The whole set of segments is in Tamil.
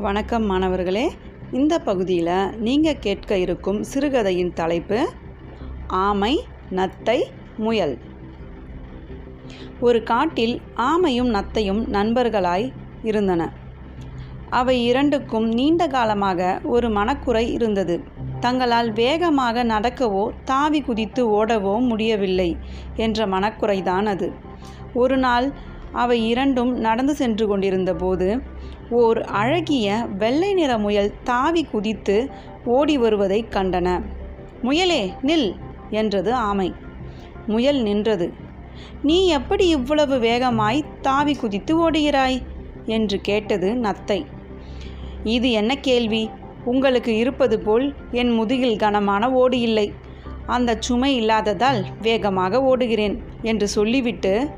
வணக்கம் மாணவர்களே. இந்த பகுதியில் நீங்கள் கேட்க இருக்கும் சிறுகதையின் தலைப்பு ஆமை நத்தை முயல். ஒரு காட்டில் ஆமையும் நத்தையும் நண்பர்களாய் இருந்தன. அவை இரண்டுக்கும் நீண்ட காலமாக ஒரு மனக்குறை இருந்தது. தங்களால் வேகமாக நடக்கவோ தாவி குதித்து ஓடவோ முடியவில்லை என்ற மனக்குறைதான் அது. ஒரு நாள் அவை இரண்டும் நடந்து சென்று கொண்டிருந்தபோது ஓர் அழகிய வெள்ளை நிற முயல் தாவி குதித்து ஓடி வருவதை கண்டன. முயலே நில்! என்றது ஆமை. முயல் நின்றது. நீ எப்படி இவ்வளவு வேகமாய் தாவி குதித்து ஓடுகிறாய்? என்று கேட்டது நத்தை. இது என்ன கேள்வி? உங்களுக்கு இருப்பது போல் என் முதுகில் கனமான ஓடு இல்லை. அந்த சுமை இல்லாததால் வேகமாக ஓடுகிறேன் என்று சொல்லிவிட்டு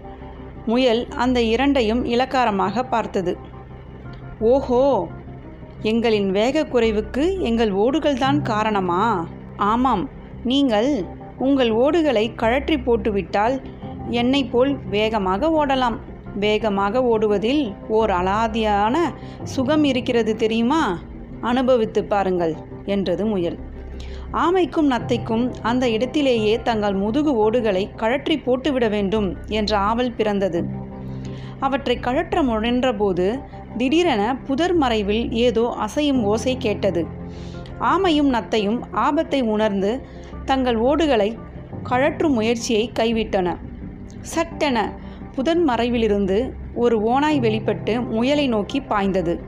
முயல் அந்த இரண்டையும் இலக்காரமாக பார்த்தது. ஓஹோ எங்களின் வேக குறைவுக்கு எங்கள் ஓடுகள்தான் காரணமா? ஆமாம் நீங்கள் உங்கள் ஓடுகளை கழற்றி போட்டுவிட்டால் என்னை போல் வேகமாக ஓடலாம். வேகமாக ஓடுவதில் ஓர் அலாதியான சுகம் இருக்கிறது தெரியுமா? அனுபவித்து பாருங்கள் என்றது முயல். ஆமைக்கும் நத்தைக்கும் அந்த இடத்திலேயே தங்கள் முதுகு ஓடுகளை கழற்றி போட்டுவிட வேண்டும் என்ற ஆவல் பிறந்தது. அவற்றை கழற்ற முயன்றபோது திடீரென புதர் மறைவில் ஏதோ அசையும் ஓசை கேட்டது. ஆமையும் நத்தையும் ஆபத்தை உணர்ந்து தங்கள் ஓடுகளை கழற்றும் முயற்சியை கைவிட்டன. சட்டென புதன் மறைவிலிருந்து ஒரு ஓனாய் வெளிப்பட்டு முயலை நோக்கி பாய்ந்தது.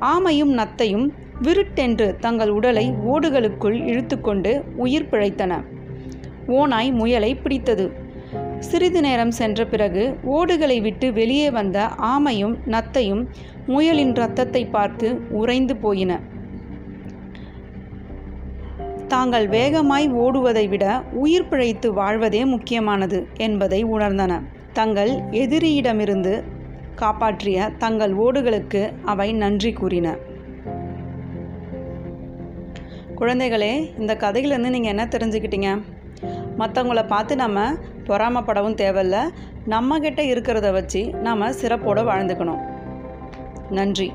ஆமையும் நத்தையும் விருட்டென்று தங்கள் உடலை ஓடுகளுக்குள் இழுத்துக்கொண்டு உயிர் பிழைத்தன. ஓனாய் முயலை பிடித்தது. சிறிது நேரம் சென்ற பிறகு ஓடுகளை விட்டு வெளியே வந்த ஆமையும் நத்தையும் முயலின் இரத்தத்தை பார்த்து உறைந்து போயின. தாங்கள் வேகமாய் ஓடுவதை விட உயிர் பிழைத்து வாழ்வதே முக்கியமானது என்பதை உணர்ந்தன. தங்கள் எதிரியிடமிருந்து காப்பாற்றிய தங்கள் ஓடுகளுக்கு அவை நன்றி கூறின. குழந்தைகளே இந்த கதையிலேருந்து நீங்கள் என்ன தெரிஞ்சுக்கிட்டீங்க? மற்றவங்கள பார்த்து நம்ம பொறாமப்படவும் தேவையில்ல. நம்மக்கிட்ட இருக்கிறத வச்சு நாம் சிறப்போடு வாழ்ந்துக்கணும். நன்றி.